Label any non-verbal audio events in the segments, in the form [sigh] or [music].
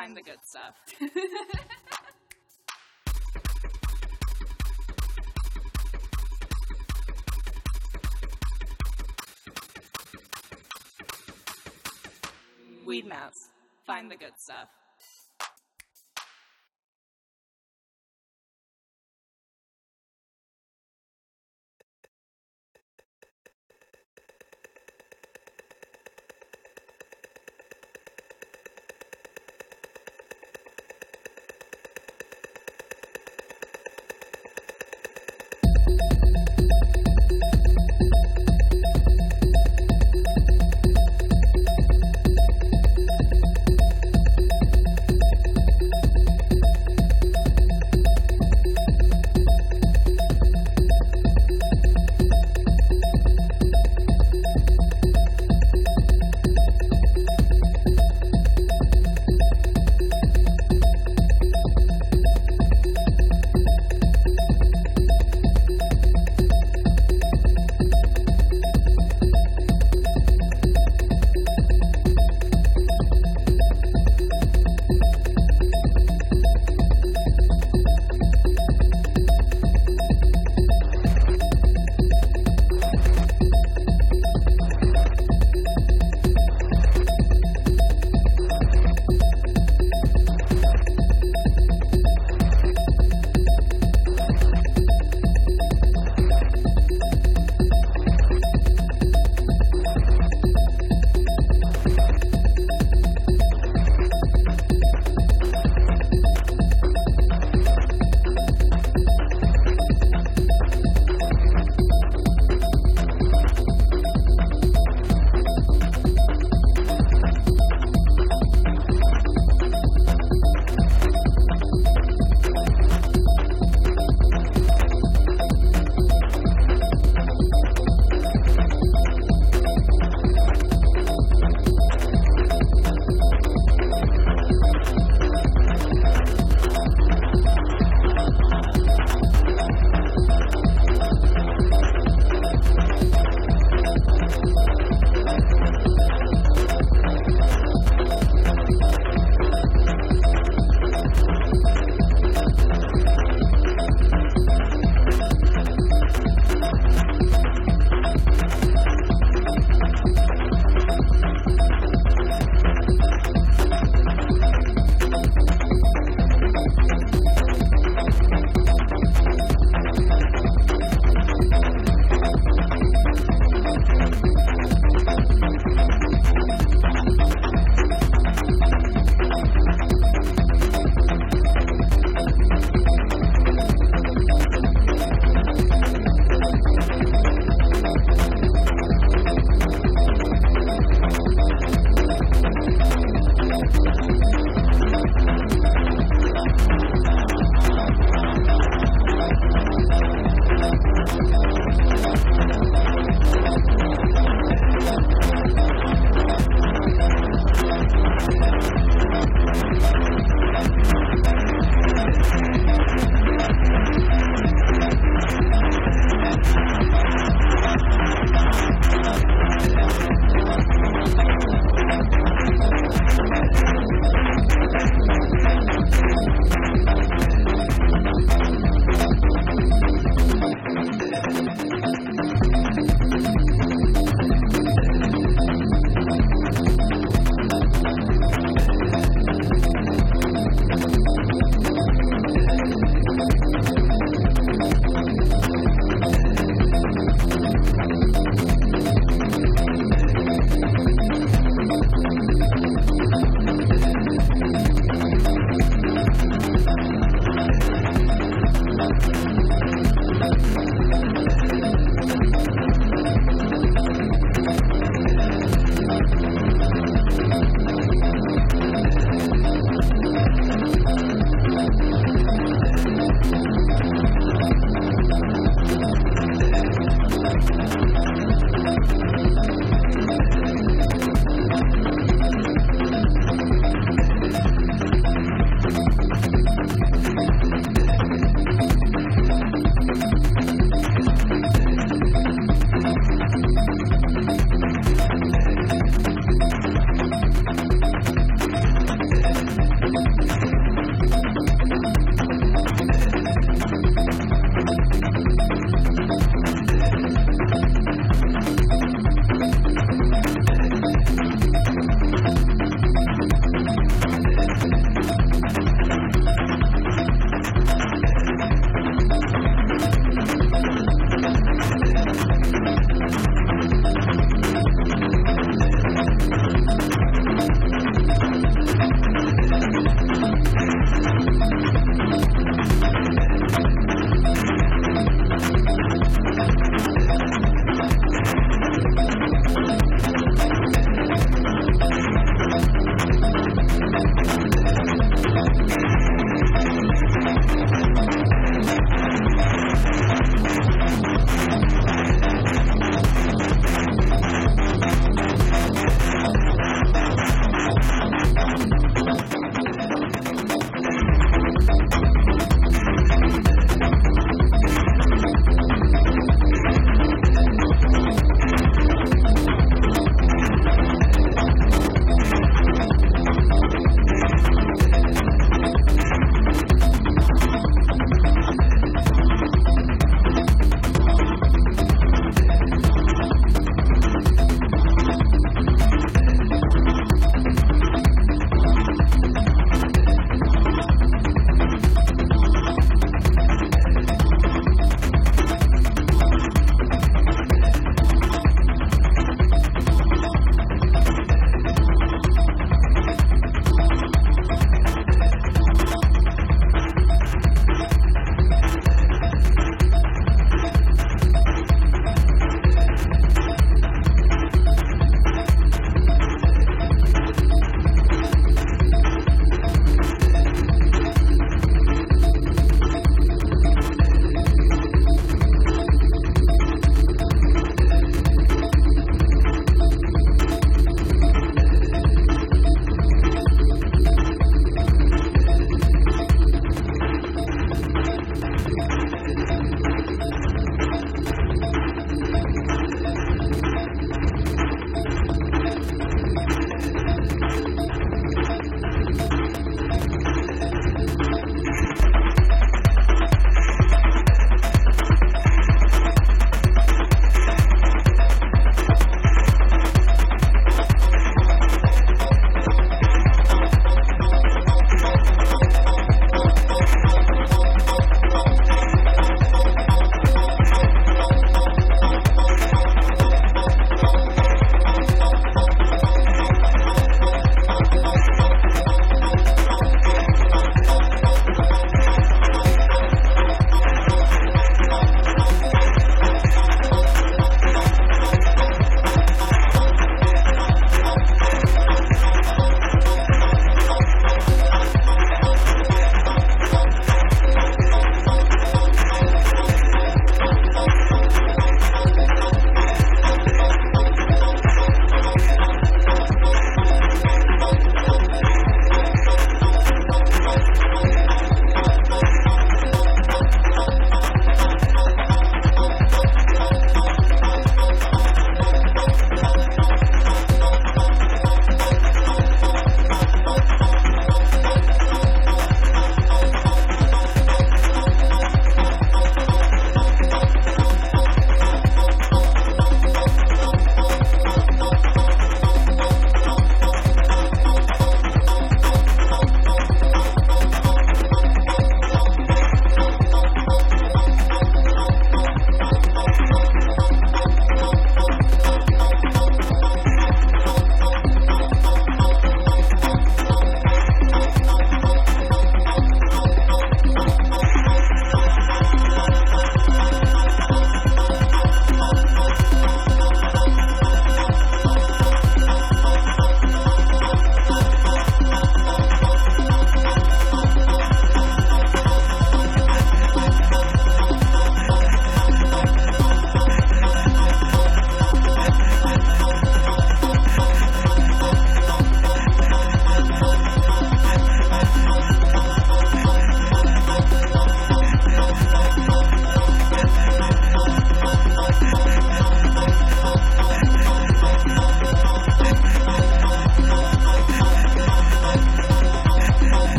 find the good stuff. [laughs] Weed Mouse. Find the good stuff.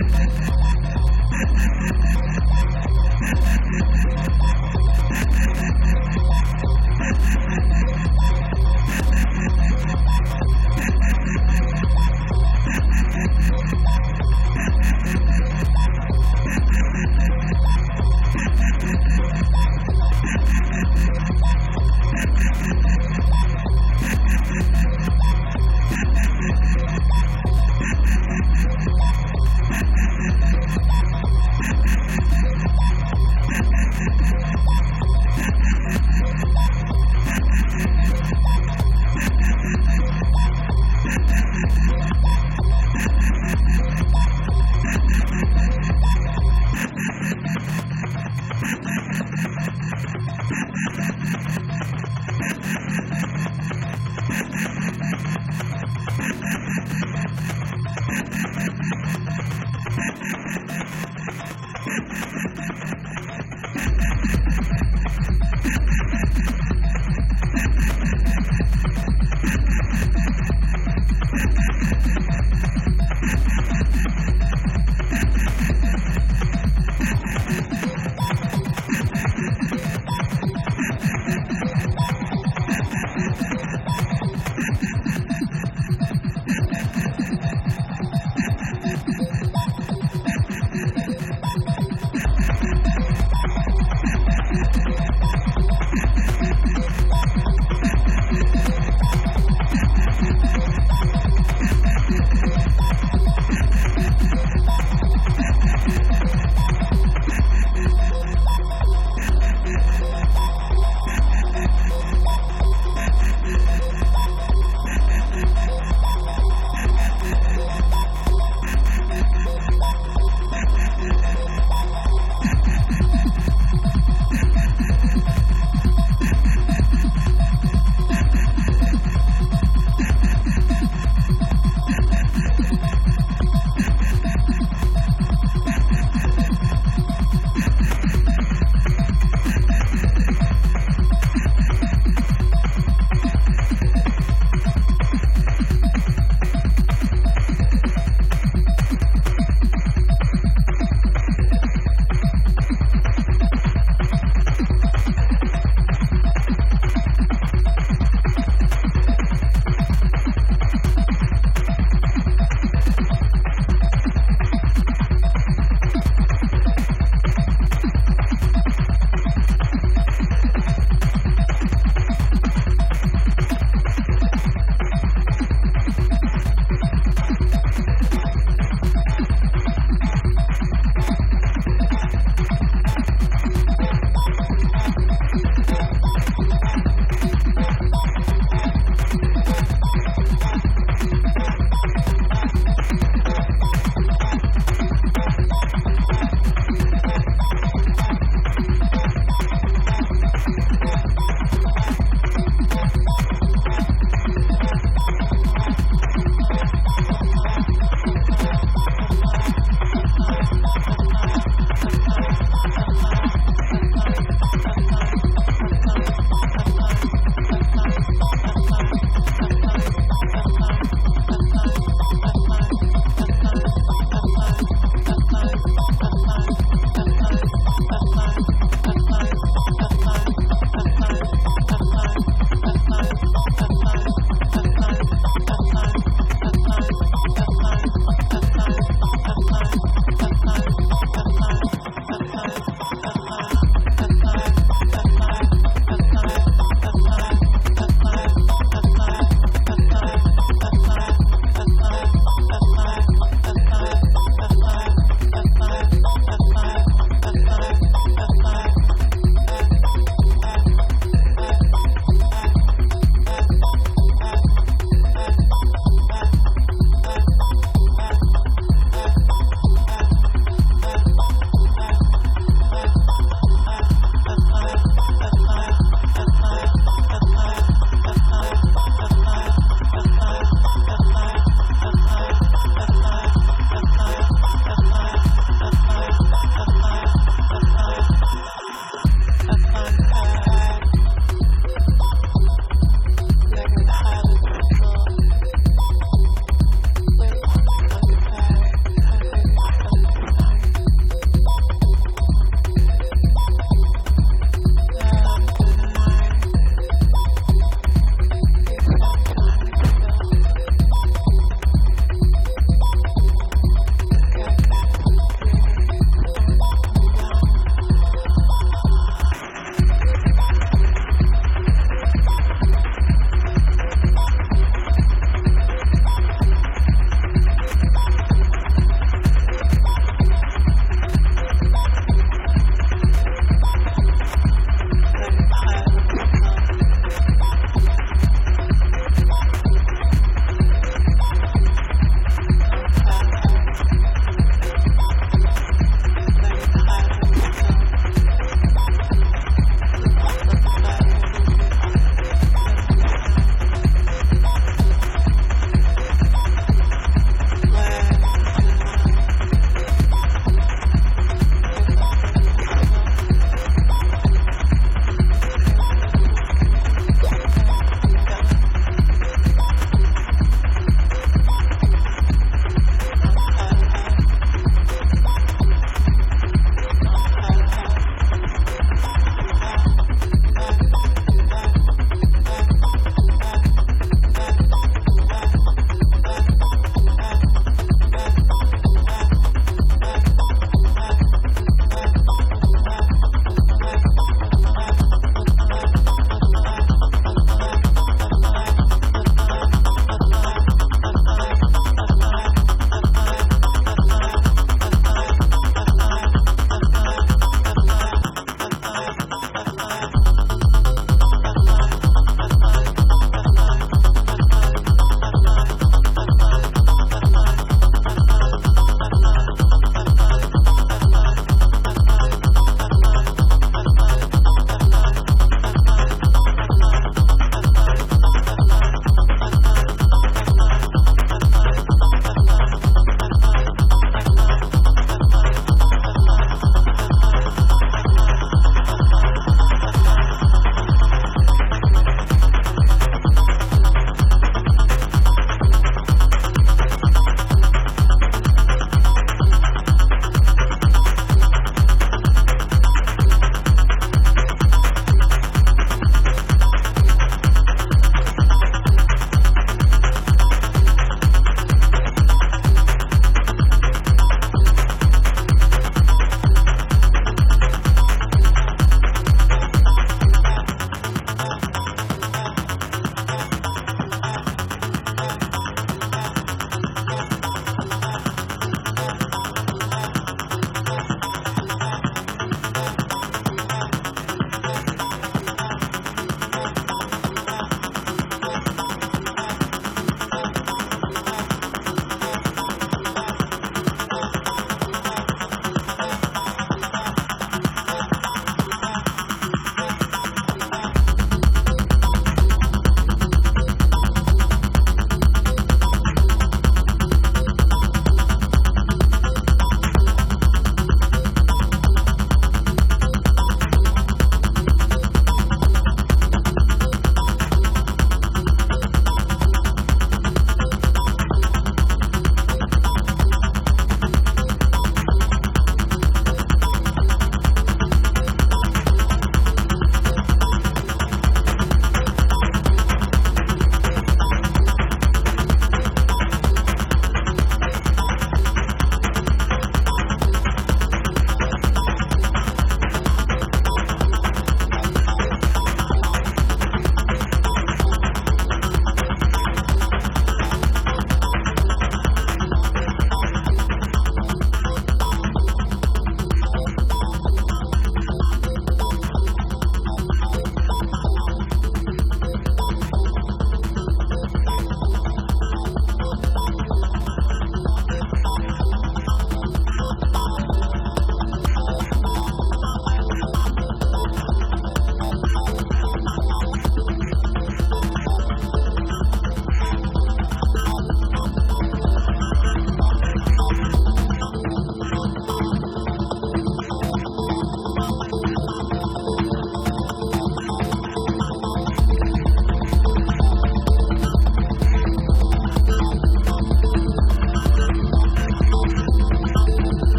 Thank you.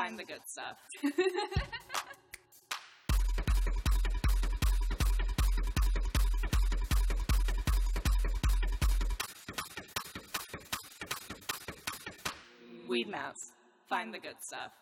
Find the good stuff. [laughs] Weed mouse. Find the good stuff.